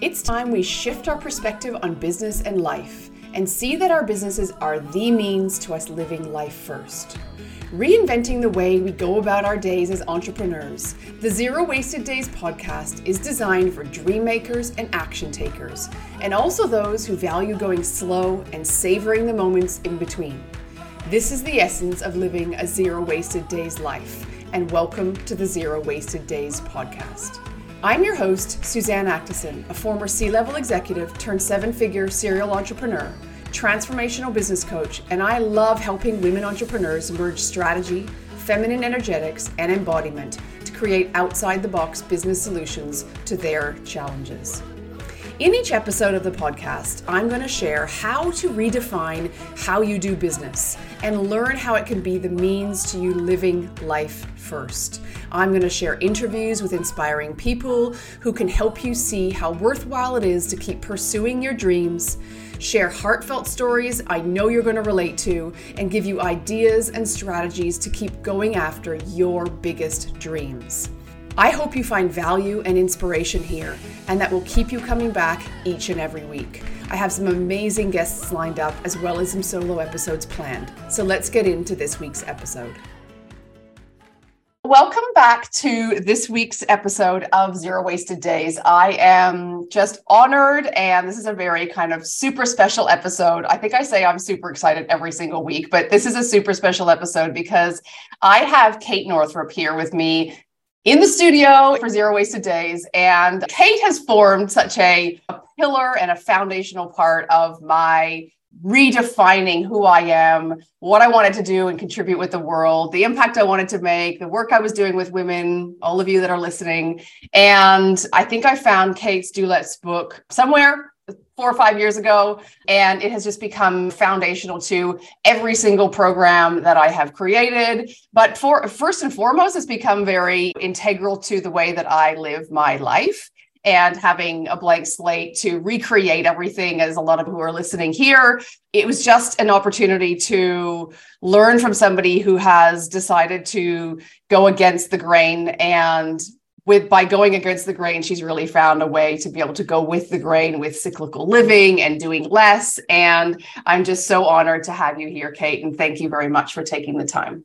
It's time we shift our perspective on business and life and see that our businesses are the means to us living life first. Reinventing the way we go about our days as entrepreneurs, the Zero Wasted Days podcast is designed for dream makers and action takers, and also those who value going slow and savoring the moments in between. This is the essence of living a Zero Wasted Days life, and welcome to the Zero Wasted Days podcast. I'm your host, Suzanne Atkinson, a former C level executive turned seven figure serial entrepreneur transformational business coach, and I love helping women entrepreneurs merge strategy, feminine energetics, and embodiment to create outside the box business solutions to their challenges. In each episode of the podcast, I'm going to share how to redefine how you do business and learn how it can be the means to you living life first. I'm going to share interviews with inspiring people who can help you see how worthwhile it is to keep pursuing your dreams share heartfelt stories I know you're going to relate to, and give you ideas and strategies to keep going after your biggest dreams. I hope you find value and inspiration here, and that will keep you coming back each and every week. I have some amazing guests lined up as well as some solo episodes planned. So let's get into this week's episode. Welcome back to this week's episode of Zero Wasted Days. I am just honored, and this is a very kind of super special episode. I think I say I'm super excited every single week, but this is a super special episode because I have Kate Northrup here with me in the studio for Zero Wasted Days. And Kate has formed such a, a pillar and a foundational part of my redefining who I am, what I wanted to do and contribute with the world, the impact I wanted to make, the work I was doing with women, all of you that are listening. And I think I found Kate's Do Less book somewhere four or five years ago, and it has just become foundational to every single program that I have created. But for first and foremost, it's become very integral to the way that I live my life and having a blank slate to recreate everything as a lot of who are listening here it was just an opportunity to learn from somebody who has decided to go against the grain and with by going against the grain she's really found a way to be able to go with the grain with cyclical living and doing less and i'm just so honored to have you here kate and thank you very much for taking the time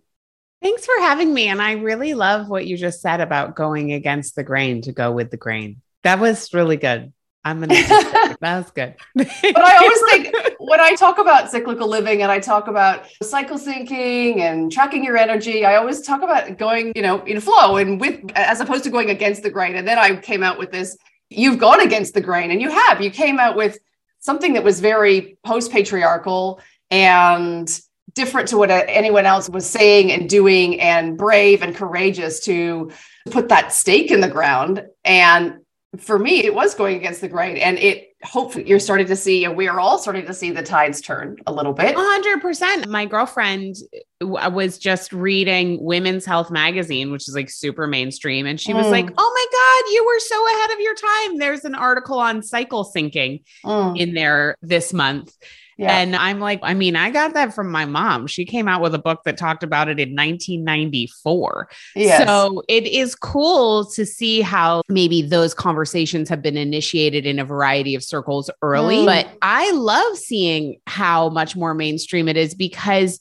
Thanks for having me. And I really love what you just said about going against the grain to go with the grain. That was really good. I'm gonna. that was good. but I always think when I talk about cyclical living and I talk about cycle syncing and tracking your energy, I always talk about going, you know, in flow and with as opposed to going against the grain. And then I came out with this. You've gone against the grain, and you have. You came out with something that was very post patriarchal and different to what anyone else was saying and doing, and brave and courageous to put that stake in the ground and for me, it was going against the grain, and it hopefully you're starting to see, and we are all starting to see the tides turn a little bit. 100%. My girlfriend was just reading Women's Health magazine, which is like super mainstream, and she mm. was like, "Oh my god, you were so ahead of your time." There's an article on cycle syncing mm. in there this month. Yeah. And I'm like, I mean, I got that from my mom. She came out with a book that talked about it in 1994. Yes. So it is cool to see how maybe those conversations have been initiated in a variety of circles early. Mm. But I love seeing how much more mainstream it is because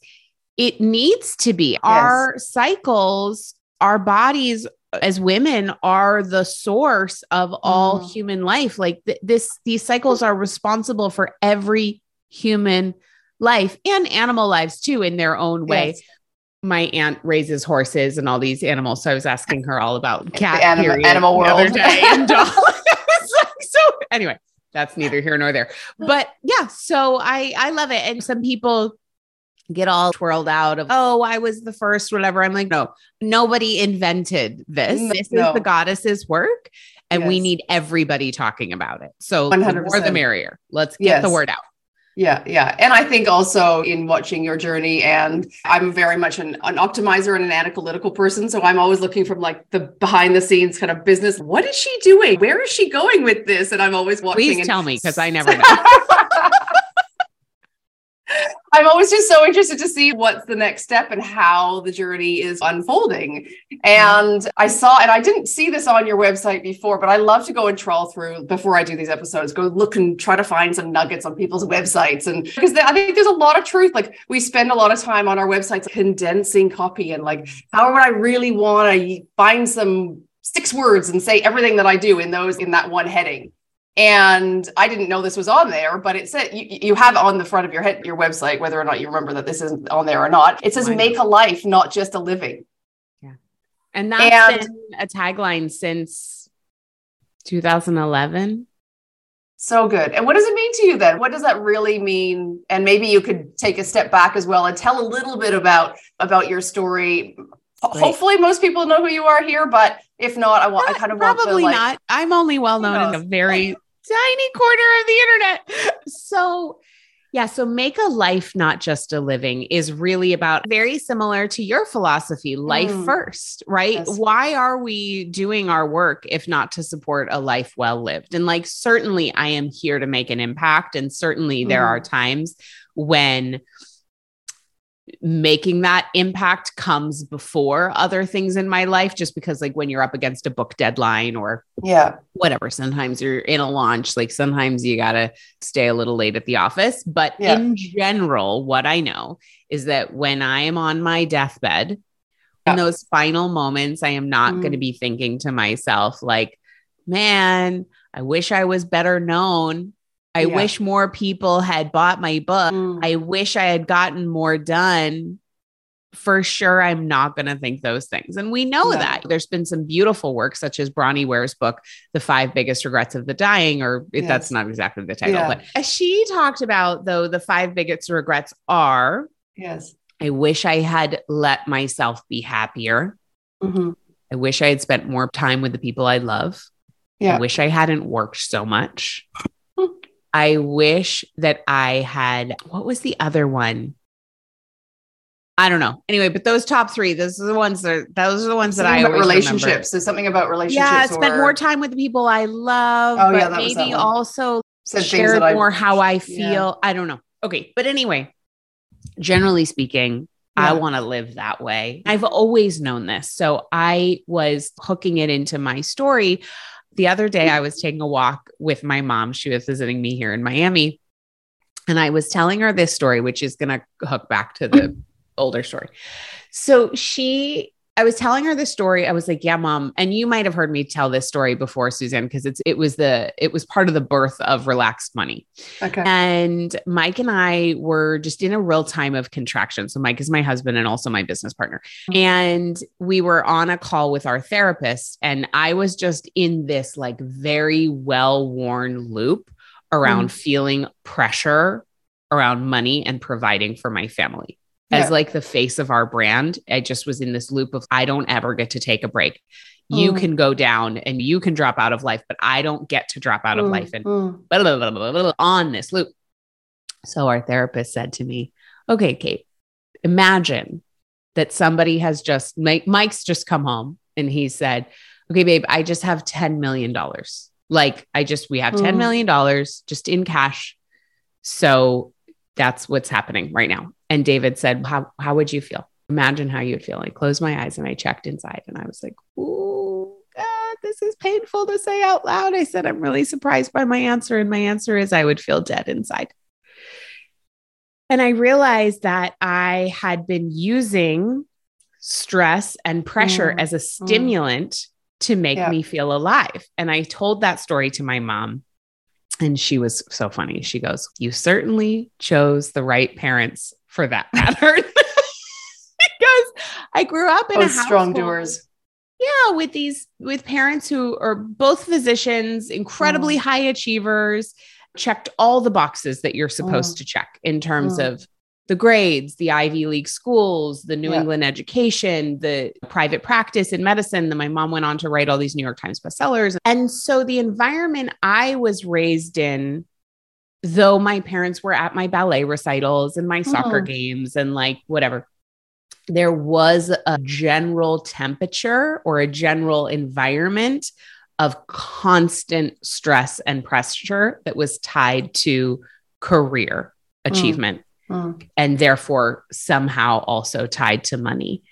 it needs to be. Yes. Our cycles, our bodies as women are the source of all mm. human life like th- this these cycles are responsible for every human life and animal lives too in their own way. Yes. My aunt raises horses and all these animals. So I was asking her all about cat the animal, animal world. Day and so anyway, that's neither here nor there. But yeah, so I I love it. And some people get all twirled out of, oh, I was the first, whatever. I'm like, no, nobody invented this. This no. is the goddess's work. And yes. we need everybody talking about it. So 100%. the more the merrier. Let's get yes. the word out. Yeah, yeah. And I think also in watching your journey, and I'm very much an, an optimizer and an analytical person. So I'm always looking from like the behind the scenes kind of business. What is she doing? Where is she going with this? And I'm always watching. Please and- tell me because I never know. I'm always just so interested to see what's the next step and how the journey is unfolding. And I saw, and I didn't see this on your website before, but I love to go and trawl through before I do these episodes, go look and try to find some nuggets on people's websites. And because I think there's a lot of truth. Like we spend a lot of time on our websites condensing copy and like, how would I really want to find some six words and say everything that I do in those in that one heading? And I didn't know this was on there, but it said you, you have on the front of your head your website, whether or not you remember that this isn't on there or not. It says "Make a life, not just a living." Yeah, and that's and, been a tagline since 2011. So good. And what does it mean to you then? What does that really mean? And maybe you could take a step back as well and tell a little bit about about your story. Hopefully, most people know who you are here, but if not, I want I kind of probably want to, like, not. I'm only well known in a very tiny corner of the internet. So, yeah, so make a life, not just a living, is really about very similar to your philosophy life mm. first, right? Yes. Why are we doing our work if not to support a life well lived? And like, certainly, I am here to make an impact. And certainly, mm. there are times when making that impact comes before other things in my life just because like when you're up against a book deadline or yeah whatever sometimes you're in a launch like sometimes you got to stay a little late at the office but yeah. in general what i know is that when i am on my deathbed yeah. in those final moments i am not mm. going to be thinking to myself like man i wish i was better known I yeah. wish more people had bought my book. Mm. I wish I had gotten more done. For sure, I'm not going to think those things. And we know that there's been some beautiful work, such as Bronnie Ware's book, The Five Biggest Regrets of the Dying, or yes. that's not exactly the title, yeah. but she talked about, though, the five biggest regrets are yes, I wish I had let myself be happier. Mm-hmm. I wish I had spent more time with the people I love. Yeah. I wish I hadn't worked so much. I wish that I had, what was the other one? I don't know. Anyway, but those top three, those are the ones that those are the ones something that I always relationships. Remember. There's something about relationships. Yeah, spent or... more time with the people I love. Oh, yeah, maybe also Said shared more I... how I feel. Yeah. I don't know. Okay, but anyway, generally speaking, yeah. I want to live that way. I've always known this. So I was hooking it into my story the other day I was taking a walk with my mom. She was visiting me here in Miami. And I was telling her this story, which is going to hook back to the older story. So she I was telling her this story. I was like, "Yeah, mom." And you might have heard me tell this story before, Suzanne, because it's it was the it was part of the birth of Relaxed Money. Okay. And Mike and I were just in a real time of contraction. So Mike is my husband and also my business partner. Mm-hmm. And we were on a call with our therapist, and I was just in this like very well-worn loop around mm-hmm. feeling pressure around money and providing for my family as like the face of our brand. I just was in this loop of I don't ever get to take a break. You mm. can go down and you can drop out of life, but I don't get to drop out of mm. life and mm. blah, blah, blah, on this loop. So our therapist said to me, Okay, Kate, imagine that somebody has just Mike, Mike's just come home and he said, Okay, babe, I just have $10 million. Like I just we have $10 mm. million just in cash. So that's what's happening right now. And David said, How, how would you feel? Imagine how you'd feel. I closed my eyes and I checked inside and I was like, Ooh, God, this is painful to say out loud. I said, I'm really surprised by my answer. And my answer is, I would feel dead inside. And I realized that I had been using stress and pressure mm. as a mm. stimulant mm. to make me feel alive. And I told that story to my mom. And she was so funny. She goes, You certainly chose the right parents for that matter. because I grew up in Those a strong doers. Yeah, with these with parents who are both physicians, incredibly mm. high achievers, checked all the boxes that you're supposed mm. to check in terms mm. of the grades, the Ivy League schools, the New yeah. England education, the private practice in medicine. Then my mom went on to write all these New York Times bestsellers. And so the environment I was raised in, though my parents were at my ballet recitals and my soccer oh. games and like whatever, there was a general temperature or a general environment of constant stress and pressure that was tied to career mm. achievement. Mm. And therefore somehow also tied to money.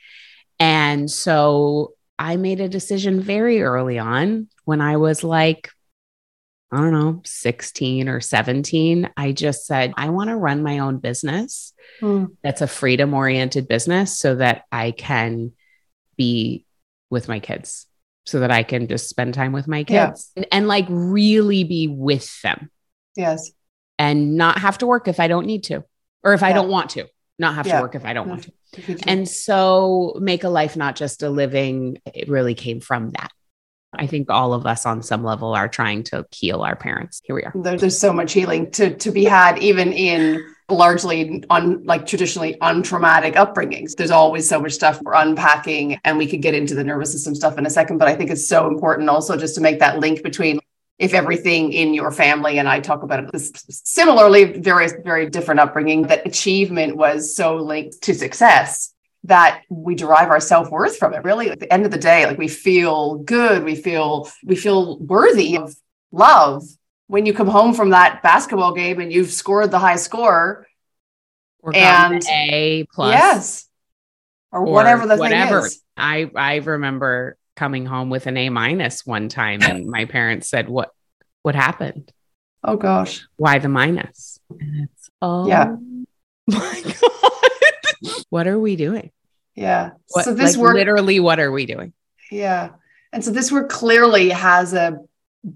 And so I made a decision very early on when I was like, I don't know, 16 or 17. I just said, I want to run my own business Mm. that's a freedom oriented business so that I can be with my kids, so that I can just spend time with my Yeah. kids and, and like really be with them Yes. and not have to work if I don't need to, or if I don't want to, not have Yeah. to work if I don't want to. And so make a life, not just a living. It really came from that. I think all of us on some level are trying to heal our parents. Here we are. there, there's so much healing to to be had even in largely on like traditionally untraumatic upbringings there's always so much stuff we're unpacking and we could get into the nervous system stuff in a second but i think it's so important also just to make that link between if everything in your family and i talk about it similarly various very different upbringing that achievement was so linked to success that we derive our self-worth from it really at the end of the day like we feel good we feel we feel worthy of love when you come home from that basketball game and you've scored the high score Or And- an A plus. yes or, or whatever the whatever. thing is I I remember coming home with an A minus one time, and my parents said, "What what happened? oh gosh Why the minus?" And it's oh Yeah. my god, what are we doing? yeah What, so this like, work literally, what are we doing? yeah and so this work clearly has a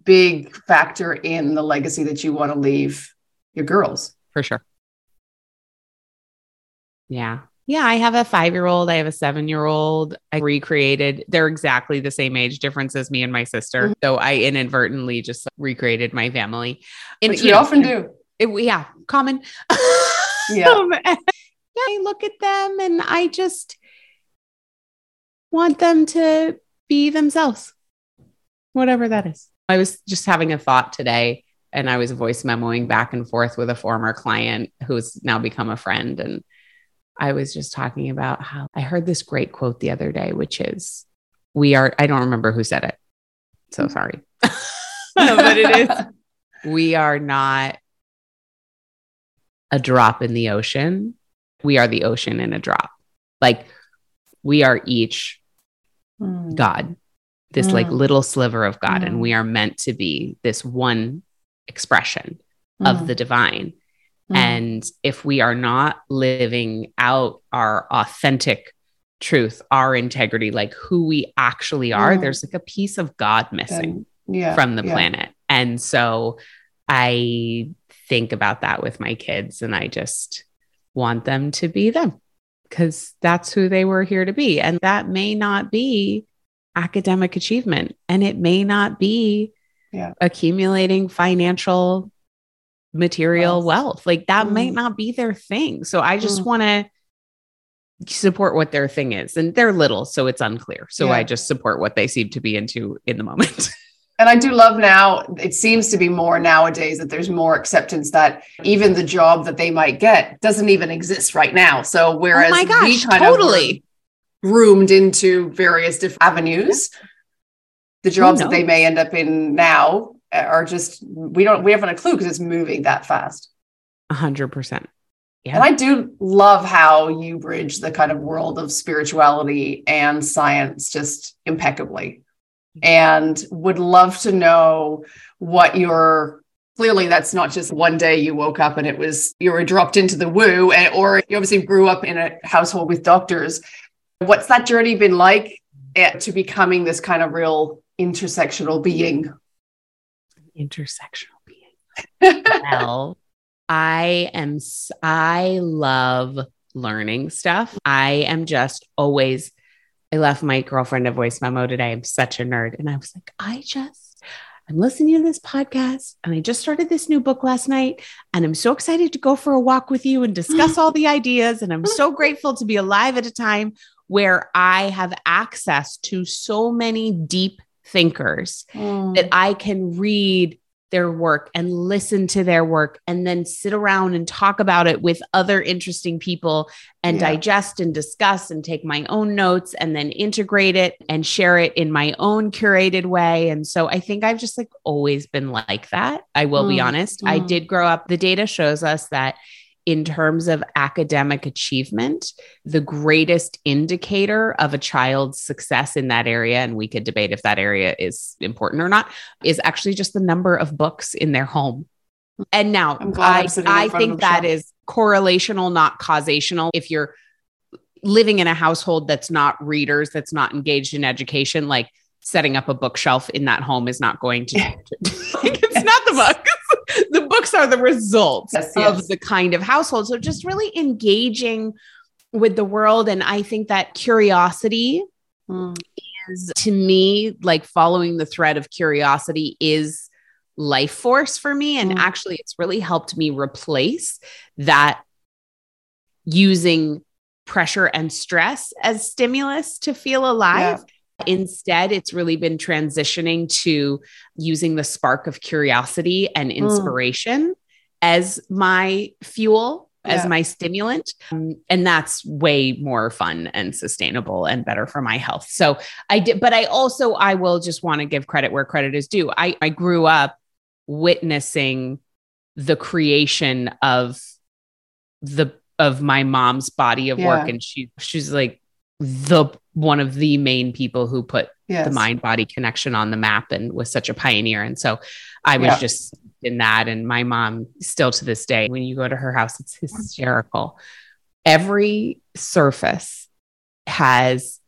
big factor in the legacy that you want to leave your girls for sure. Yeah. Yeah. I have a five year old. I have a seven year old. I recreated, they're exactly the same age difference as me and my sister. Mhm. So I inadvertently just recreated my family. And which you we know, often do it- yeah. Common. Yeah. Um, yeah. I look at them and I just want them to be themselves, whatever that is. I was just having a thought today and I was voice memoing back and forth with a former client who's now become a friend. And I was just talking about how I heard this great quote the other day, which is, We are, I don't remember who said it. So sorry. but it is, we are not a drop in the ocean. We are the ocean in a drop. Like we are each Mm. God, this like Mm. little sliver of God, Mm. and we are meant to be this one expression Mm. of the divine. Mm. And if we are not living out our authentic truth, our integrity, like who we actually are, Mm. there's like a piece of God missing yeah from the yeah. planet. And so I think about that with my kids and I just want them to be them because that's who they were here to be. And that may not be academic achievement and it may not be Yeah. accumulating financial material Wealth. wealth. Like that might Mm. not be their thing. So I just Mm. want to support what their thing is. And they're little, so it's unclear. So Yeah. I just support what they seem to be into in the moment. And I do love now, it seems to be more nowadays that there's more acceptance that even the job that they might get doesn't even exist right now. So whereas oh my gosh, we kind totally. of groomed into various different avenues, the jobs that they may end up in now are just we don't we haven't a clue because it's moving that fast. A hundred percent. Yeah. And I do love how you bridge the kind of world of spirituality and science just impeccably. And would love to know what your clearly that's not just one day you woke up and it was you were dropped into the woo and or you obviously grew up in a household with doctors. What's that journey been like eh, to becoming this kind of real intersectional being? Intersectional being. well, I am, I love learning stuff. I am just always, I left my girlfriend a voice memo today. I'm such a nerd. And I was like, I just, I'm listening to this podcast and I just started this new book last night. And I'm so excited to go for a walk with you and discuss all the ideas. And I'm so grateful to be alive at a time where I have access to so many deep thinkers that I can read their work and listen to their work and then sit around and talk about it with other interesting people and Yeah. digest and discuss and take my own notes and then integrate it and share it in my own curated way. And so I think I've just like always been like that. I will be Mm, honest. I mm. did grow up. The data shows us that in terms of academic achievement, the greatest indicator of a child's success in that area, and we could debate if that area is important or not, is actually just the number of books in their home. And now I, I think that is correlational, not causational. If you're living in a household that's not readers, that's not engaged in education, like setting up a bookshelf in that home is not going to, like, it's not the books. the books are the results yes, yes. of the kind of household. So just really engaging with the world. And I think that curiosity mm. is to me, like following the thread of curiosity is life force for me. And mm. actually, it's really helped me replace that using pressure and stress as stimulus to feel alive. Yeah. Instead, it's really been transitioning to using the spark of curiosity and mm. inspiration mm. as my fuel, yeah. as my stimulant. Um, and that's way more fun and sustainable and better for my health. So I did, but I also, I will just want to give credit where credit is due. I, I grew up witnessing the creation of the of my mom's body of yeah. work and she she's like the one of the main people who put yes. the mind body connection on the map and was such a pioneer and so i was yeah. just in that and my mom still to this day when you go to her house it's hysterical every surface has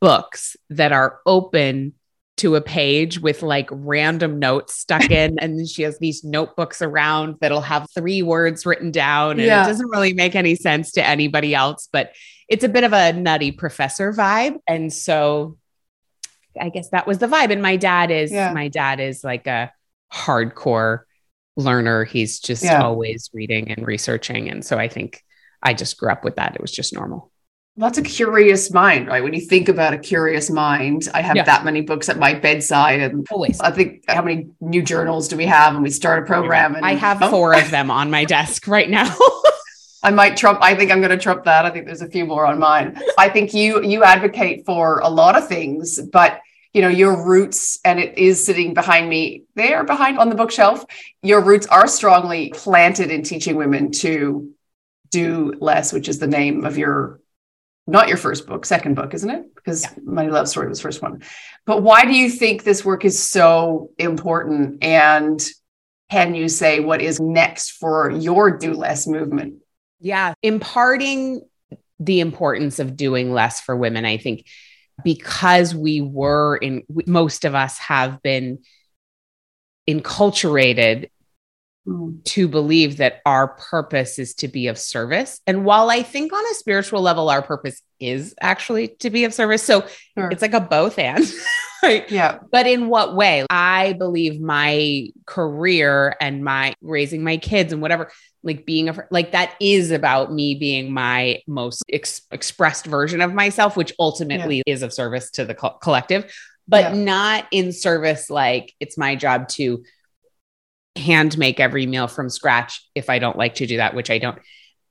books that are open to a page with like random notes stuck in. and she has these notebooks around that'll have three words written down. And yeah. it doesn't really make any sense to anybody else, but it's a bit of a nutty professor vibe. And so I guess that was the vibe. And my dad is, yeah. my dad is like a hardcore learner. He's just yeah. always reading and researching. And so I think I just grew up with that. It was just normal. That's a curious mind, right? When you think about a curious mind, I have yeah. that many books at my bedside, and always. I think how many new journals do we have? And we start a program, and I have oh. four of them on my desk right now. I might trump. I think I'm going to trump that. I think there's a few more on mine. I think you you advocate for a lot of things, but you know your roots, and it is sitting behind me. They are behind on the bookshelf. Your roots are strongly planted in teaching women to do less, which is the name of your not your first book, second book, isn't it? Because yeah. Money Love Story was first one. But why do you think this work is so important? And can you say what is next for your do less movement? Yeah, imparting the importance of doing less for women, I think, because we were in, most of us have been enculturated Mm. to believe that our purpose is to be of service. And while I think on a spiritual level, our purpose is actually to be of service. So sure. it's like a both and. right? Yeah. But in what way? I believe my career and my raising my kids and whatever, like being a, like that is about me being my most ex- expressed version of myself, which ultimately yeah. is of service to the co- collective, but yeah. not in service like it's my job to hand make every meal from scratch if I don't like to do that, which I don't.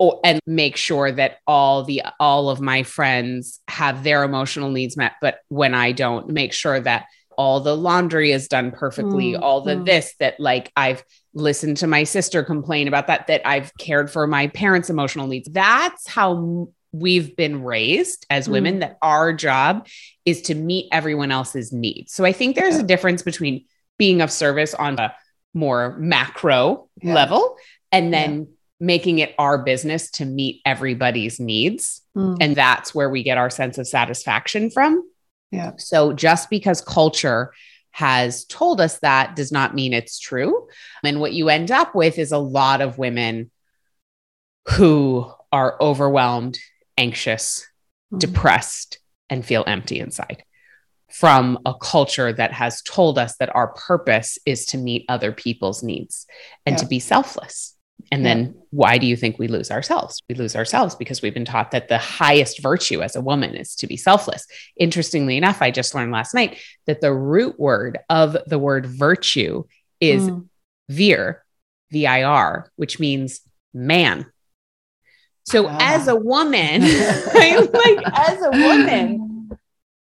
Oh, and make sure that all the all of my friends have their emotional needs met but when i don't make sure that all the laundry is done perfectly mm, all the mm. this that like i've listened to my sister complain about that that i've cared for my parents emotional needs that's how we've been raised as mm. women that our job is to meet everyone else's needs so i think there's a difference between being of service on a more macro yeah. level and then yeah. making it our business to meet everybody's needs. Mm. And that's where we get our sense of satisfaction from. Yeah. So just because culture has told us that does not mean it's true. And what you end up with is a lot of women who are overwhelmed, anxious, mm. depressed, and feel empty inside from a culture that has told us that our purpose is to meet other people's needs and yeah. to be selfless. And yeah. then why do you think we lose ourselves? We lose ourselves because we've been taught that the highest virtue as a woman is to be selfless. Interestingly enough, I just learned last night that the root word of the word virtue is mm. vir, V I R, which means man. So ah. as a woman, like as a woman,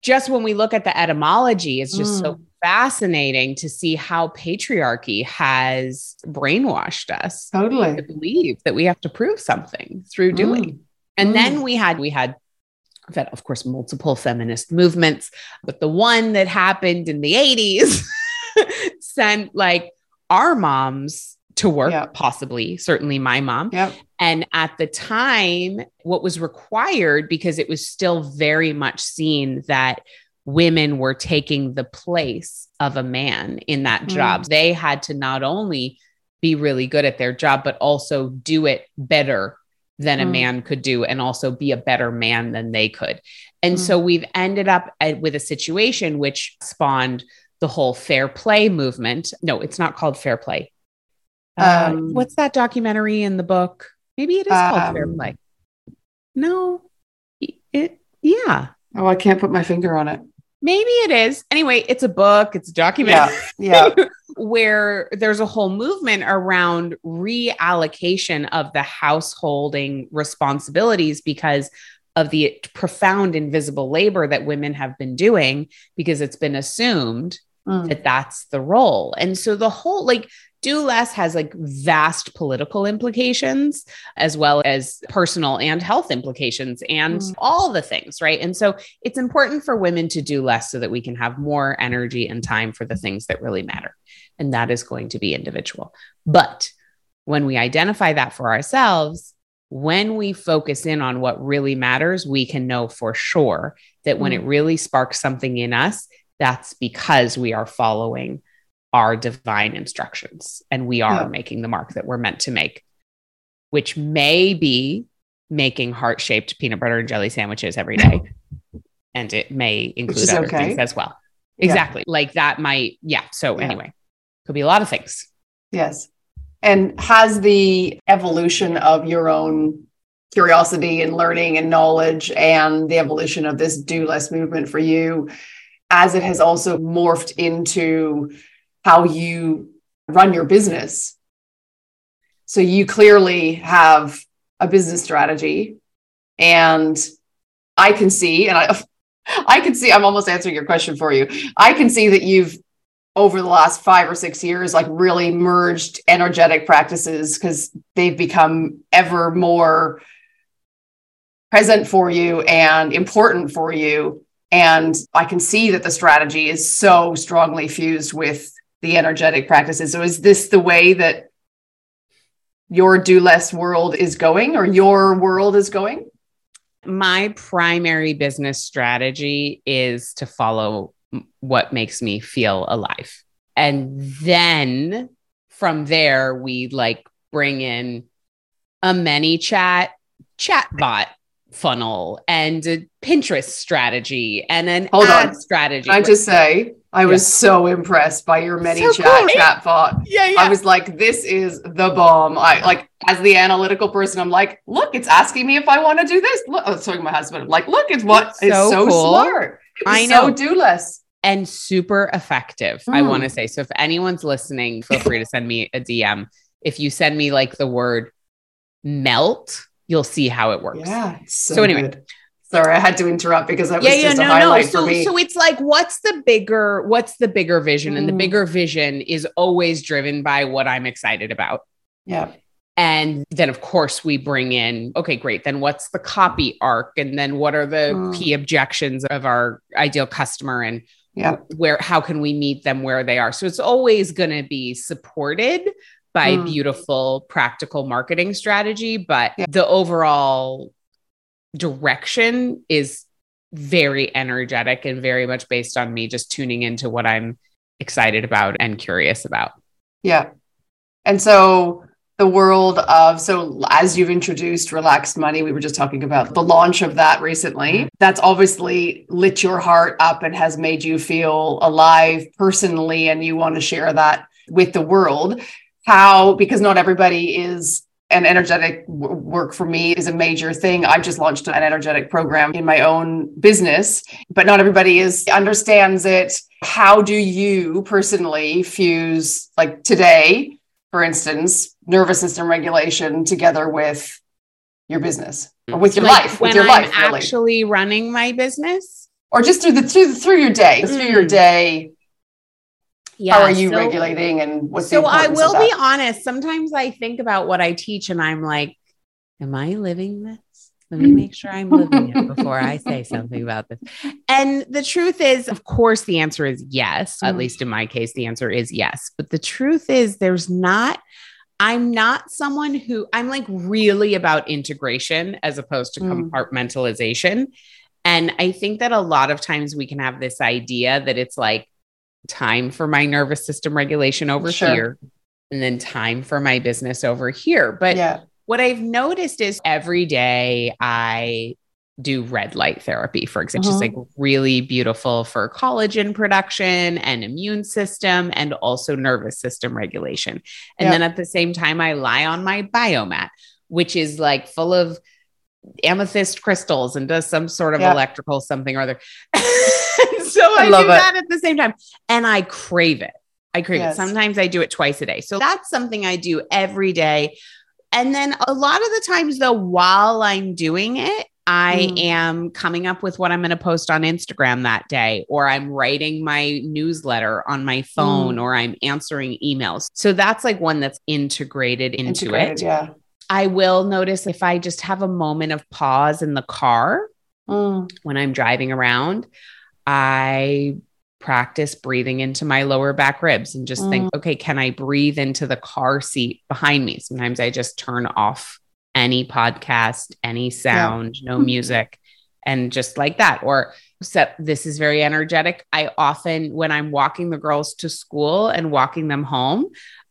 just when we look at the etymology, it's just mm. so fascinating to see how patriarchy has brainwashed us totally to believe that we have to prove something through doing. Mm. And Mm. then we had we had that of course multiple feminist movements, but the one that happened in the 80s sent like our moms to work Yeah. possibly, certainly my mom. Yep. And at the time, what was required, because it was still very much seen that women were taking the place of a man in that Mm. job, they had to not only be really good at their job, but also do it better than a Mm. man could do and also be a better man than they could. And Mm. so we've ended up at, with a situation which spawned the whole fair play movement. No, it's not called fair play. Uh, Um, what's that documentary in the book? Maybe it is called Fair Um, Play. No, it, it- yeah, Oh, I can't put my finger on it. maybe it is. Anyway, it's a book, it's a documentary Yeah. Yeah. where there's a whole movement around reallocation of the householding responsibilities because of the profound invisible labor that women have been doing because it's been assumed Mm. that that's the role. And so the whole like do less has like vast political implications as well as personal and health implications and Mm. all the things, right? And so it's important for women to do less so that we can have more energy and time for the things that really matter. And that is going to be individual. But when we identify that for ourselves, when we focus in on what really matters, we can know for sure that when Mm. it really sparks something in us, that's because we are following our divine instructions and we are Yeah. making the mark that we're meant to make, which may be making heart shaped peanut butter and jelly sandwiches every day. and it may include other okay. things as well. Yeah. Exactly. Like that might, yeah. So, Yeah. anyway, could be a lot of things. Yes. And has the evolution of your own curiosity and learning and knowledge and the evolution of this do less movement for you, as it has also morphed into how you run your business? So you clearly have a business strategy and I can see, and I, I can see, I'm almost answering your question for you. I can see that you've over the last five or six years, like really merged energetic practices because they've become ever more present for you and important for you. And I can see that the strategy is so strongly fused with the energetic practices. So, is this the way that your do less world is going or your world is going? My primary business strategy is to follow what makes me feel alive. And then from there, we like bring in a ManyChat chat bot funnel and a Pinterest strategy and an Hold ad on. strategy. I just say, I was so impressed by your many So chat cool, right? chatbot. yeah, yeah. I was like, this is the bomb. I like as the analytical person, I'm like, look, it's asking me if I want to do this. Look, I was talking to my husband. I'm like, look, it's what It's it's so so, cool. smart. I know. so do less. and super effective. I Mm. want to say. So if anyone's listening, feel free to send me a DM. If you send me like the word melt, you'll see how it works. Yeah. So, So anyway. good. Sorry, I had to interrupt because that was Yeah, yeah, just a no, no. highlight So, for me. so it's like, what's the bigger, what's the bigger vision? And the Mm. bigger vision is always driven by what I'm excited about. yeah. And then, of course, we bring in, okay, great. Then what's the copy arc? And then what are the Mm. key objections of our ideal customer? And Yeah. where, how can we meet them where they are? So it's always going to be supported by Mm. beautiful, practical marketing strategy. But Yeah. the overall direction is very energetic and very much based on me just tuning into what I'm excited about and curious about. Yeah. And so the world of so as you've introduced relaxed money we were just talking about the launch of that recently that's obviously lit your heart up and has made you feel alive personally and you want to share that with the world how because not everybody is an energetic w- work for me is a major thing i've just launched an energetic program in my own business but not everybody is understands it how do you personally fuse like today for instance nervous system regulation together with your business or with your Like, life with your I'm life really actually running my business. or just through the through, through your day through your Mm. day Yeah. How are you so, regulating and what's so I will be honest. Sometimes I think about what I teach and I'm like, am I living this? Let me make sure I'm living it before I say something about this. And the truth is, of course, the answer is yes. Mm. At least in my case, the answer is yes. But the truth is, there's not, I'm not someone who I'm like really about integration as opposed to mm. compartmentalization. And I think that a lot of times we can have this idea that it's like time for my nervous system regulation over sure. here and then time for my business over here. But yeah what I've noticed is every day I do red light therapy, for example, uh-huh. just like really beautiful for collagen production and immune system and also nervous system regulation. And then at the same time, I lie on my biomat, which is like full of amethyst crystals and does some sort of electrical something or other. so I, I do it. that at the same time and I crave it. I crave yes. it. Sometimes I do it twice a day. So that's something I do every day and then a lot of the times, though, while I'm doing it, I mm. am coming up with what I'm going to post on Instagram that day, or I'm writing my newsletter on my phone, mm. or I'm answering emails. So that's like one that's integrated into integrated, it. Yeah. I will notice if I just have a moment of pause in the car mm. when I'm driving around, I practice breathing into my lower back ribs and just mm. think, okay, can I breathe into the car seat behind me? Sometimes I just turn off any podcast, any sound, yeah. no music, and just like that. Or set, this is very energetic. I often, when I'm walking the girls to school and walking them home,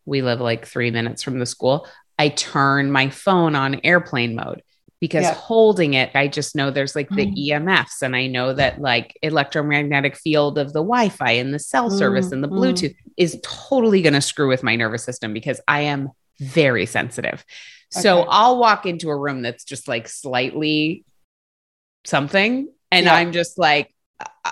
we live like three minutes from the school. I turn my phone on airplane mode because yeah. holding it, I just know there's like the mm. EMFs and I know that like electromagnetic field of the Wi-Fi and the cell mm. service and the mm. Bluetooth is totally going to screw with my nervous system because I am very sensitive. Okay. So I'll walk into a room that's just like slightly something and yeah. I'm just like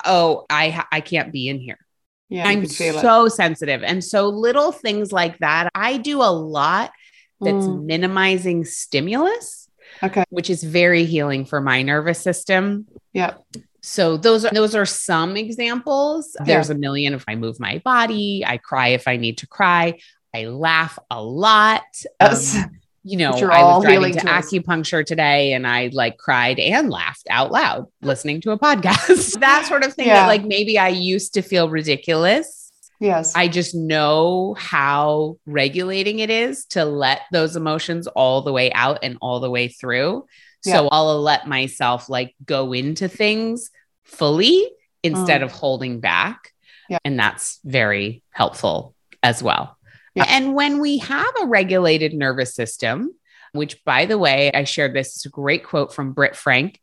oh, I I can't be in here. Yeah, I'm so it. sensitive. And so little things like that, I do a lot that's mm. minimizing stimulus Okay. Which is very healing for my nervous system. Yeah. So those are those are some examples. Yeah. There's a million if I move my body, I cry if I need to cry, I laugh a lot. Yes. Um, you know, I was driving to acupuncture today and I like cried and laughed out loud listening to a podcast. that sort of thing yeah. that like maybe I used to feel ridiculous Yes. I just know how regulating it is to let those emotions all the way out and all the way through. Yeah. So I'll let myself like go into things fully instead mm. of holding back. Yeah. And that's very helpful as well. Yeah. And when we have a regulated nervous system, which by the way, I shared this, it's a great quote from Britt Frank.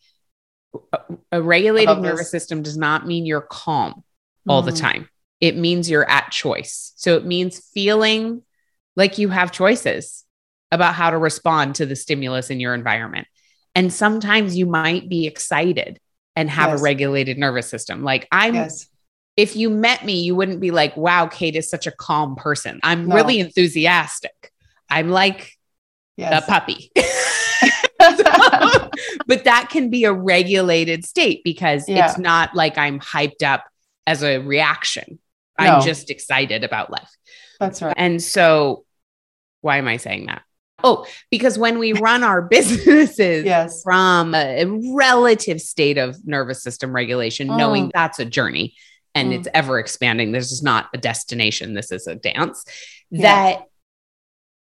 A regulated nervous system does not mean you're calm all the mm. time it means you're at choice. So it means feeling like you have choices about how to respond to the stimulus in your environment. And sometimes you might be excited and have yes. a regulated nervous system. Like I'm yes. if you met me, you wouldn't be like, wow, Kate is such a calm person. I'm no. really enthusiastic. I'm like yes. a puppy. so, but that can be a regulated state because yeah. it's not like I'm hyped up as a reaction. No. I'm just excited about life. That's right. And so, why am I saying that? Oh, because when we run our businesses yes. from a relative state of nervous system regulation, mm. knowing that's a journey and mm. it's ever expanding, this is not a destination, this is a dance, yeah. that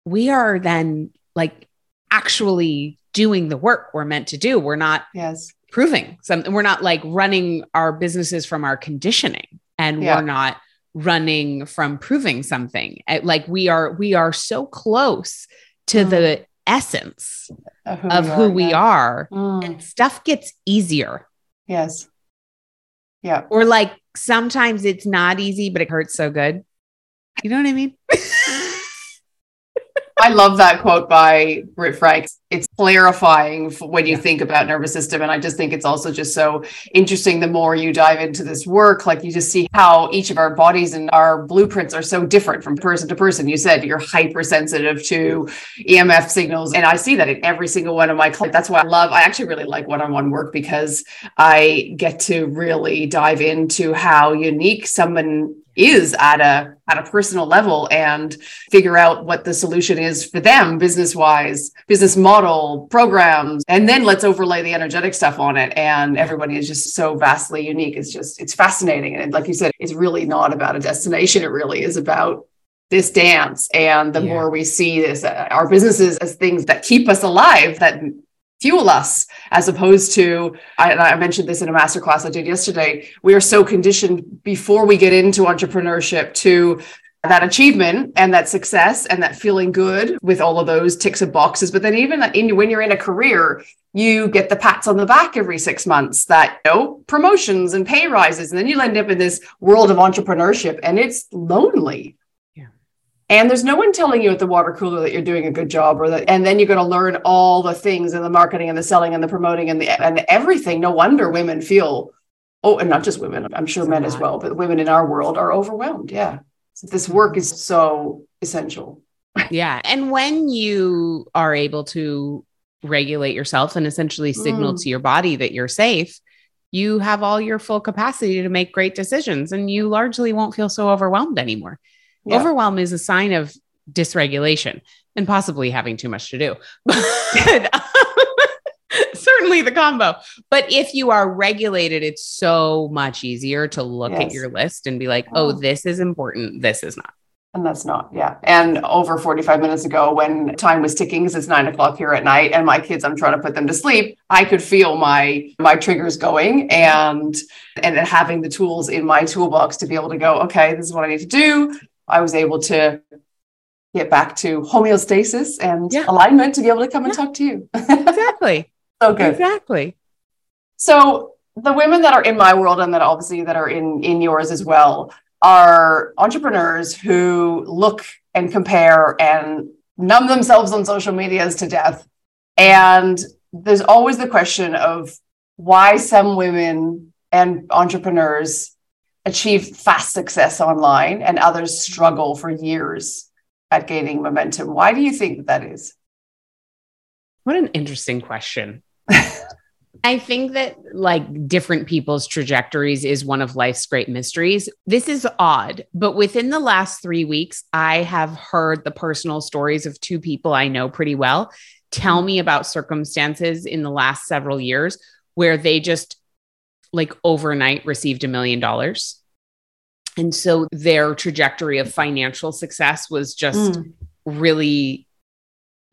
we are then like actually doing the work we're meant to do. We're not yes. proving something, we're not like running our businesses from our conditioning and yeah. we're not running from proving something like we are we are so close to mm. the essence of who, of we, who are, we yeah. are mm. and stuff gets easier yes yeah or like sometimes it's not easy but it hurts so good you know what i mean I love that quote by Britt Frank. It's clarifying when you yeah. think about nervous system. And I just think it's also just so interesting. The more you dive into this work, like you just see how each of our bodies and our blueprints are so different from person to person. You said you're hypersensitive to EMF signals. And I see that in every single one of my clients. That's why I love, I actually really like one on one work because I get to really dive into how unique someone is at a at a personal level and figure out what the solution is for them business wise business model programs and then let's overlay the energetic stuff on it. And everybody is just so vastly unique. It's just it's fascinating. And like you said it's really not about a destination. It really is about this dance. And the yeah. more we see this uh, our businesses as things that keep us alive that fuel us as opposed to I, I, mentioned this in a masterclass i did yesterday we are so conditioned before we get into entrepreneurship to that achievement and that success and that feeling good with all of those ticks of boxes. But then even in, when you're in a career you get the pats on the back every six months that you know promotions and pay rises. And then you end up in this world of entrepreneurship and it's lonely and there's no one telling you at the water cooler that you're doing a good job or that, and then you're going to learn all the things in the marketing and the selling and the promoting and the, and everything. No wonder women feel, oh, and not just women, I'm sure men as well, but women in our world are overwhelmed. Yeah. So this work is so essential. yeah. And when you are able to regulate yourself and essentially signal mm. to your body that you're safe, you have all your full capacity to make great decisions and you largely won't feel so overwhelmed anymore. Yeah. Overwhelm is a sign of dysregulation and possibly having too much to do. But um, certainly the combo. But if you are regulated, it's so much easier to look yes. at your list and be like, oh, this is important. This is not. And that's not, yeah. And over 45 minutes ago, when time was ticking, because it's nine o'clock here at night, and my kids, I'm trying to put them to sleep, I could feel my my triggers going and and having the tools in my toolbox to be able to go, okay, this is what I need to do. I was able to get back to homeostasis and yeah. alignment to be able to come and talk to you. exactly. so good. Exactly. So the women that are in my world and that obviously that are in in yours as well are entrepreneurs who look and compare and numb themselves on social medias to death. And there's always the question of why some women and entrepreneurs achieve fast success online and others struggle for years at gaining momentum. Why do you think that is? What an interesting question. I think that like different people's trajectories is one of life's great mysteries. This is odd, but within the last three weeks, I have heard the personal stories of two people I know pretty well tell me about circumstances in the last several years where they just like overnight received a million dollars. And so their trajectory of financial success was just mm. really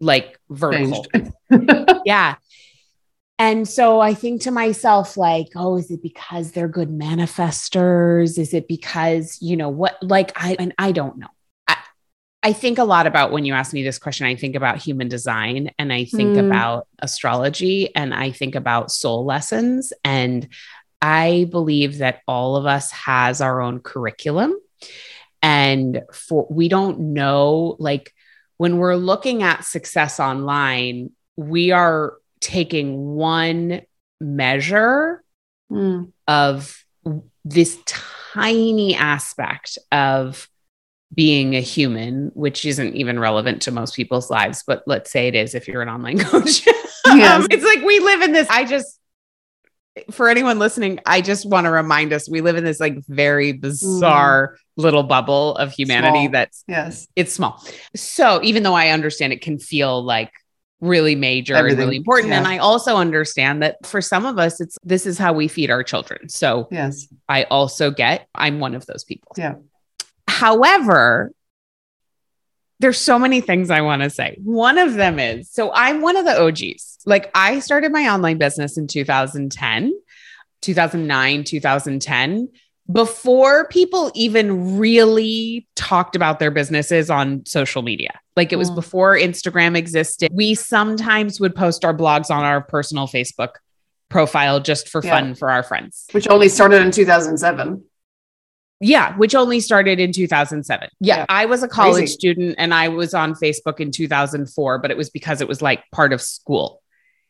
like vertical. yeah. And so I think to myself, like, oh, is it because they're good manifestors? Is it because, you know, what, like, I, and I don't know. I, I think a lot about when you ask me this question, I think about human design and I think mm. about astrology and I think about soul lessons. And I believe that all of us has our own curriculum and for we don't know like when we're looking at success online, we are taking one measure mm. of this tiny aspect of being a human, which isn't even relevant to most people's lives, but let's say it is if you're an online coach. Yes. um, it's like we live in this. I just for anyone listening, I just want to remind us we live in this like very bizarre mm. little bubble of humanity small. that's yes, it's small. So even though I understand it can feel like really major Everything. and really important yeah. and I also understand that for some of us it's this is how we feed our children. So yes. I also get I'm one of those people. Yeah. However, there's so many things I want to say. One of them is so I'm one of the OGs. Like I started my online business in 2010, 2009, 2010 before people even really talked about their businesses on social media. Like it was mm. before Instagram existed. We sometimes would post our blogs on our personal Facebook profile just for yeah. fun for our friends. Which only started in 2007. Yeah, which only started in 2007. Yeah, yeah. I was a college Crazy. student and I was on Facebook in 2004, but it was because it was like part of school.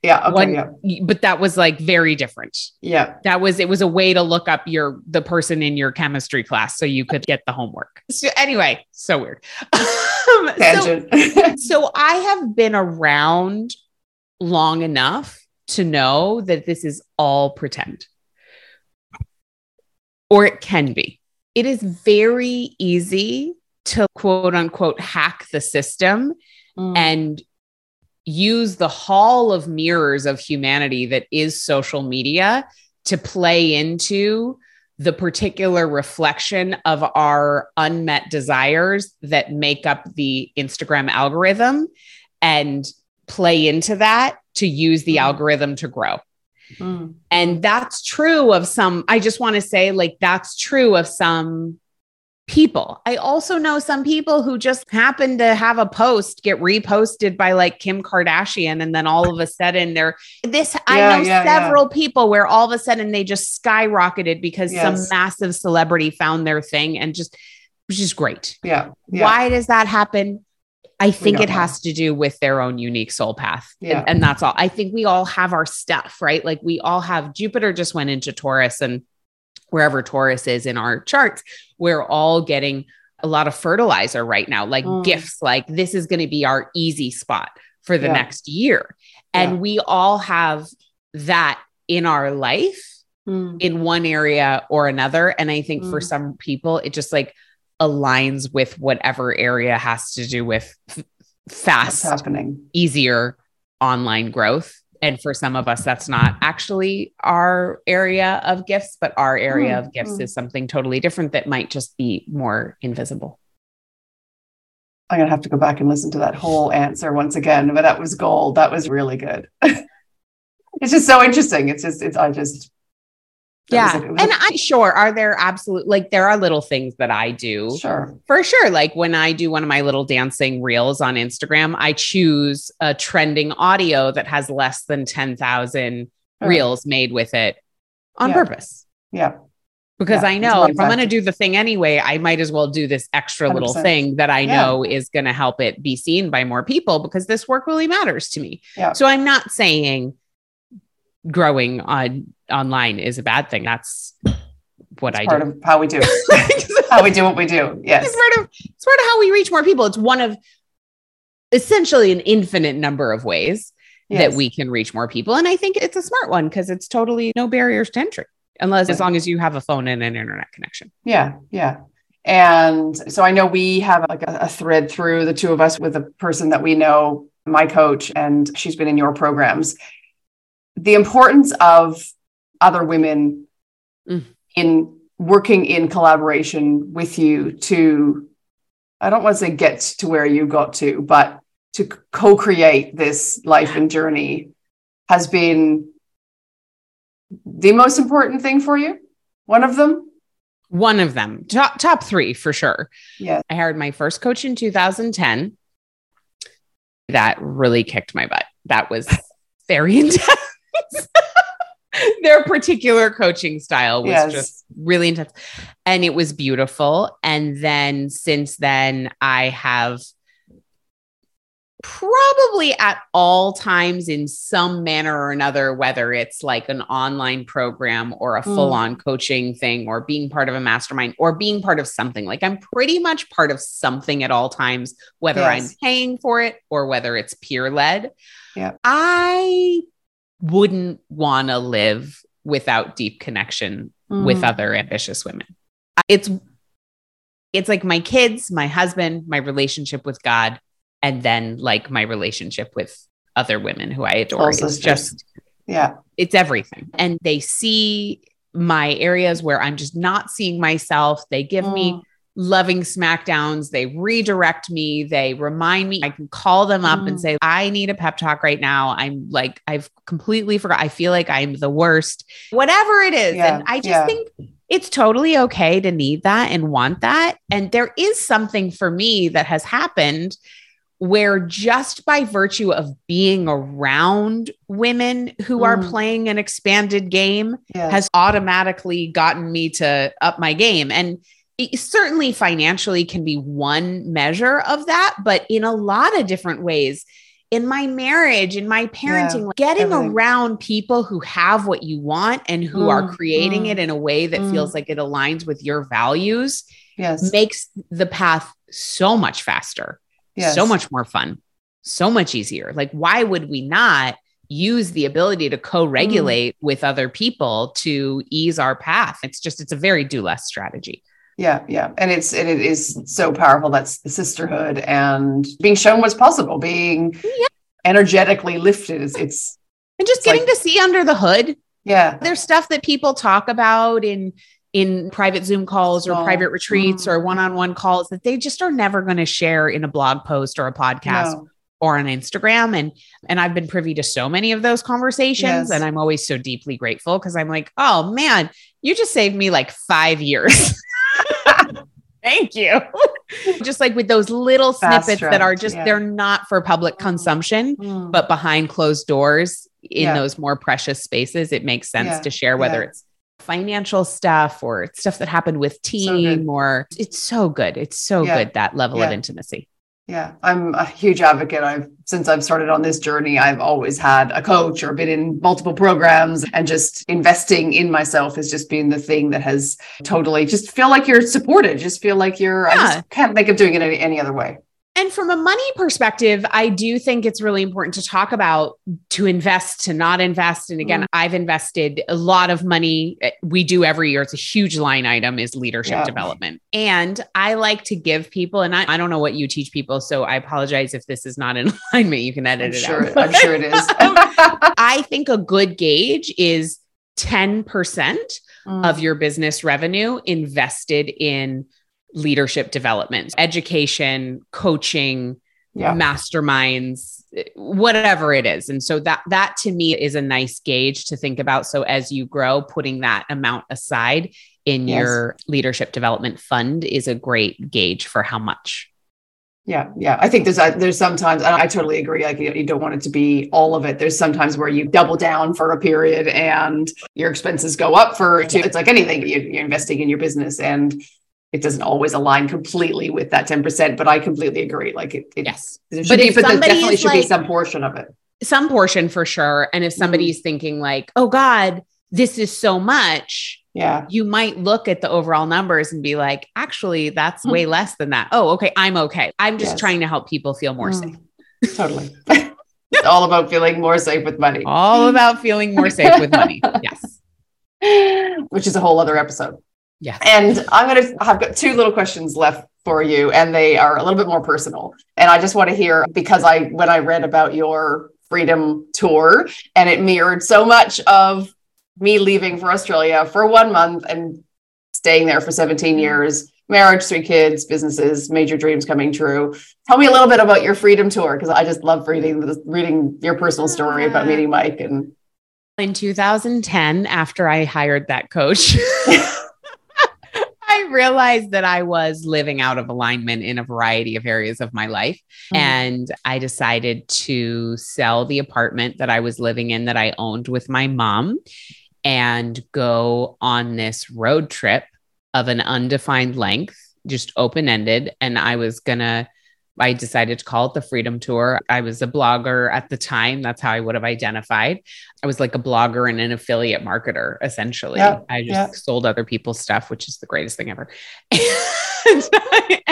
Yeah, okay, One, yeah. But that was like very different. Yeah. That was it was a way to look up your the person in your chemistry class so you could get the homework. So anyway, so weird. so, so I have been around long enough to know that this is all pretend. Or it can be it is very easy to quote unquote hack the system Mm. and use the hall of mirrors of humanity that is social media to play into the particular reflection of our unmet desires that make up the Instagram algorithm and play into that to use the Mm. algorithm to grow. Mm. And that's true of some, I just want to say, like, that's true of some people. I also know some people who just happen to have a post get reposted by like Kim Kardashian. And then all of a sudden they're this, I know yeah, several people where all of a sudden they just skyrocketed because some massive celebrity found their thing and just, which is great. Yeah. Yeah. Why does that happen? I think it know. has to do with their own unique soul path. And- And, that's all. I think we all have our stuff, right? Like we all have Jupiter just went into Taurus and wherever Taurus is in our charts, we're all getting a lot of fertilizer right now, like Mm. gifts, like this is going to be our easy spot for the Yeah. next year. And Yeah. we all have that in our life Mm. in one area or another. And I think for Mm. some people, it just like aligns with whatever area has to do with f- What's fast, happening? easier online growth. And for some of us, that's not actually our area of gifts, but our area Mm, of gifts mm. is something totally different that might just be more invisible. I'm gonna have to go back and listen to that whole answer once again, but that was gold. That was really good. it's just so interesting. It's just, it's, I just, Yeah. like- and I'm sure, are there absolute, like, there are little things that I do sure. For sure. Like when I do one of my little dancing reels on Instagram, I choose a trending audio that has less than 10,000 Sure. reels made with it on Yeah. purpose. Yeah. Because Yeah, I know if I'm going to do the thing anyway, I might as well do this extra little 100%. thing that I Yeah. know is going to help it be seen by more people because this work really matters to me. Yeah. So I'm not saying growing on online is a bad thing. That's what It's I part do. of how we do, how we do what we do. Yes. it's part of it's part of how we reach more people. It's one of essentially an infinite number of ways Yes. that we can reach more people. And I think it's a smart one because it's totally no barriers to entry. Unless as long as you have a phone and an internet connection. Yeah, yeah. And so I know we have like a, a thread through the two of us with a person that we know, my coach, and she's been in your programs. The importance of other women Mm. in working in collaboration with you to, I don't want to say get to where you got to, but to co create this life and journey has been the most important thing for you. One of them. One of them, top top three for sure. Yes. I hired my first coach in 2010. That really kicked my butt. That was very intense. Their particular coaching style was Yes. just really intense and it was beautiful. And then since then, I have probably at all times in some manner or another, whether it's like an online program or a Mm. full on coaching thing or being part of a mastermind or being part of something. Like I'm pretty much part of something at all times, whether I'm paying for it or whether it's peer led. Yeah. I wouldn't want to live without deep connection with Mm. other ambitious women. It's it's like my kids, my husband, my relationship with God, and then like my relationship with other women who I adore. Soul It's just Yeah. it's everything. And they see my areas where I'm just not seeing myself. They give me Mm. Loving smackdowns. They redirect me. They remind me. I can call them up and Mm. say, I need a pep talk right now. I'm like, I've completely forgot. I feel like I'm the worst, whatever it is. Yeah, And I just yeah. think it's totally okay to need that and want that. And there is something for me that has happened where just by virtue of being around women who are Mm. playing an expanded game Yes. has automatically gotten me to up my game. And it certainly financially can be one measure of that, but in a lot of different ways. In my marriage, in my parenting, like, getting everything. around people who have what you want and who are Mm, creating mm, it in a way that mm. feels like it aligns with your values yes. makes the path so much faster yes. so much more fun, so much easier. Like, why would we not use the ability to co regulate with other people to ease our path? It's just, it's a very do less strategy. Yeah, yeah. And it's and it is so powerful. That's the sisterhood and being shown what's possible, being yeah. energetically lifted. It's, it's and just getting like, to see under the hood. Yeah. There's stuff that people talk about in in private Zoom calls or oh. private retreats mm. or one-on-one calls that they just are never going to share in a blog post or a podcast. No or on Instagram. And and I've been privy to so many of those conversations. Yes. And I'm always so deeply grateful because I'm like, oh man, you just saved me like five years. Thank you. just like with those little Fast snippets that are just, yeah. they're not for public mm. consumption, mm. but behind closed doors in yeah. those more precious spaces, it makes sense yeah. to share whether it's financial stuff or stuff that happened with team so or it's so good. It's so good that level of intimacy. Yeah, I'm a huge advocate. I've since I've started on this journey, I've always had a coach or been in multiple programs and just investing in myself has just been the thing that has totally just feel like you're supported, just feel like you're yeah. I just can't think of doing it any, any other way. And from a money perspective, I do think it's really important to talk about to invest, to not invest. And again, mm. I've invested a lot of money. Eh, we do every year. It's a huge line item is leadership yeah. development. And I like to give people, and I, I, don't know what you teach people. So I apologize if this is not in alignment. You can edit I'm it sure, out. I'm sure it is. I think a good gauge is 10% mm. of your business revenue invested in leadership development, education, coaching, yeah. masterminds, whatever it is. And so that that to me is a nice gauge to think about. So as you grow, putting that amount aside in yes. your leadership development fund is a great gauge for how much. Yeah, yeah. I think there's a, there's sometimes I totally agree. Like you, you, don't want it to be all of it. There's sometimes where you double down for a period and your expenses go up for. Two. It's like anything you, you're investing in your business, and it doesn't always align completely with that 10%, but I completely agree. Like it, it yes, but, be, but there definitely should like, be some portion of it. Some portion for sure. And if somebody's mm-hmm. thinking like, oh God, this is so much. Yeah. You might look at the overall numbers and be like, actually, that's mm-hmm. way less than that. Oh, okay. I'm okay. I'm just yes. trying to help people feel more mm. safe. Totally. it's all about feeling more safe with money. All about feeling more safe with money. Yes. Which is a whole other episode. Yeah. And I'm going to I've got two little questions left for you, and they are a little bit more personal. And I just want to hear because I, when I read about your freedom tour, and it mirrored so much of me leaving for Australia for one month and staying there for 17 mm-hmm. years, marriage, three kids, businesses, major dreams coming true. Tell me a little bit about your freedom tour because I just love reading reading your personal story about ah. meeting Mike and in 2010 after I hired that coach I realized that I was living out of alignment in a variety of areas of my life. Mm-hmm. And I decided to sell the apartment that I was living in that I owned with my mom and go on this road trip of an undefined length, just open ended. And I was going to I decided to call it the Freedom Tour. I was a blogger at the time. That's how I would have identified. I was like a blogger and an affiliate marketer, essentially. Yeah, I just yeah. sold other people's stuff, which is the greatest thing ever. and,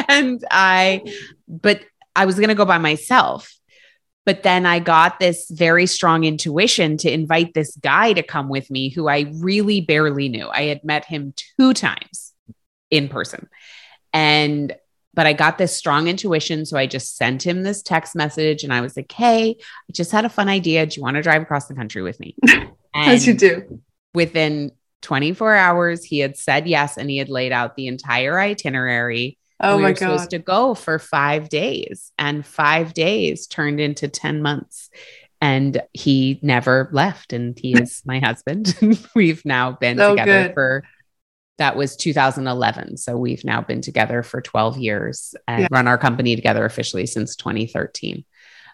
and I, but I was going to go by myself. But then I got this very strong intuition to invite this guy to come with me who I really barely knew. I had met him two times in person. And but I got this strong intuition. So I just sent him this text message and I was like, Hey, I just had a fun idea. Do you want to drive across the country with me? As you do. Within 24 hours, he had said yes and he had laid out the entire itinerary. Oh we my were God. supposed to go for five days, and five days turned into 10 months. And he never left, and he is my husband. We've now been so together good. for that was 2011. So we've now been together for 12 years and yeah. run our company together officially since 2013.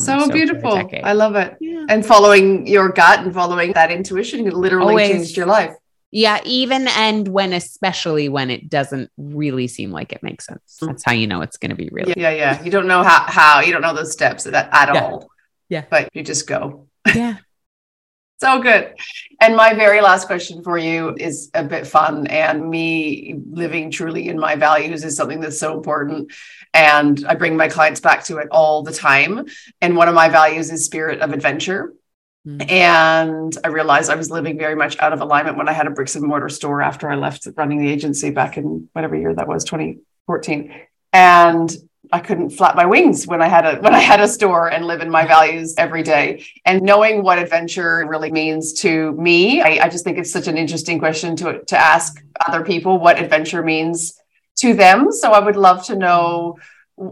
So, um, so beautiful. I love it. Yeah. And following your gut and following that intuition, it literally Always. changed your life. Yeah, even and when especially when it doesn't really seem like it makes sense. Mm. That's how you know it's going to be really. Yeah, yeah. You don't know how how you don't know those steps at, at yeah. all. Yeah. But you just go. Yeah. So good. And my very last question for you is a bit fun. And me living truly in my values is something that's so important. And I bring my clients back to it all the time. And one of my values is spirit of adventure. Mm. And I realized I was living very much out of alignment when I had a bricks and mortar store after I left running the agency back in whatever year that was, 2014. And I couldn't flap my wings when I had a when I had a store and live in my values every day. And knowing what adventure really means to me, I, I just think it's such an interesting question to to ask other people what adventure means to them. So I would love to know.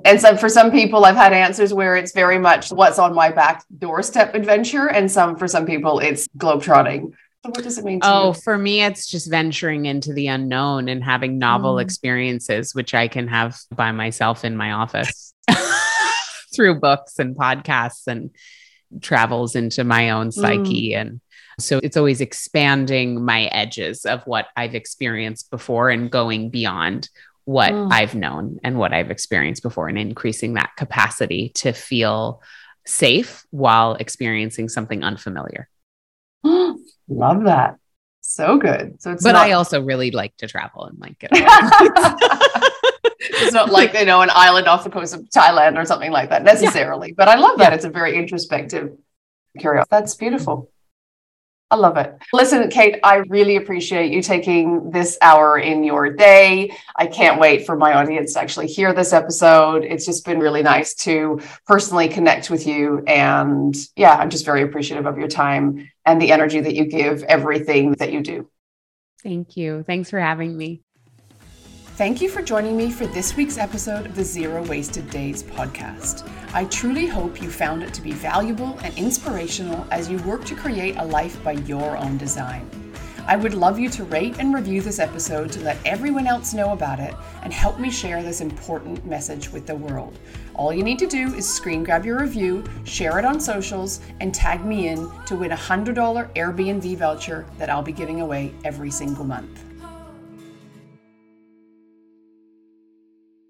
And so for some people, I've had answers where it's very much what's on my back doorstep adventure, and some for some people it's globetrotting. So what does it mean? oh, you? for me, it's just venturing into the unknown and having novel mm. experiences, which I can have by myself in my office through books and podcasts and travels into my own psyche. Mm. And so it's always expanding my edges of what I've experienced before and going beyond what mm. I've known and what I've experienced before and increasing that capacity to feel safe while experiencing something unfamiliar. Love that. So good. So it's But not- I also really like to travel and like it. it's not like, you know, an island off the coast of Thailand or something like that necessarily. Yeah. But I love that. Yeah. It's a very introspective curiosity. That's beautiful. I love it. Listen, Kate, I really appreciate you taking this hour in your day. I can't wait for my audience to actually hear this episode. It's just been really nice to personally connect with you. And yeah, I'm just very appreciative of your time and the energy that you give everything that you do. Thank you. Thanks for having me. Thank you for joining me for this week's episode of the Zero Wasted Days podcast. I truly hope you found it to be valuable and inspirational as you work to create a life by your own design. I would love you to rate and review this episode to let everyone else know about it and help me share this important message with the world. All you need to do is screen grab your review, share it on socials, and tag me in to win a $100 Airbnb voucher that I'll be giving away every single month.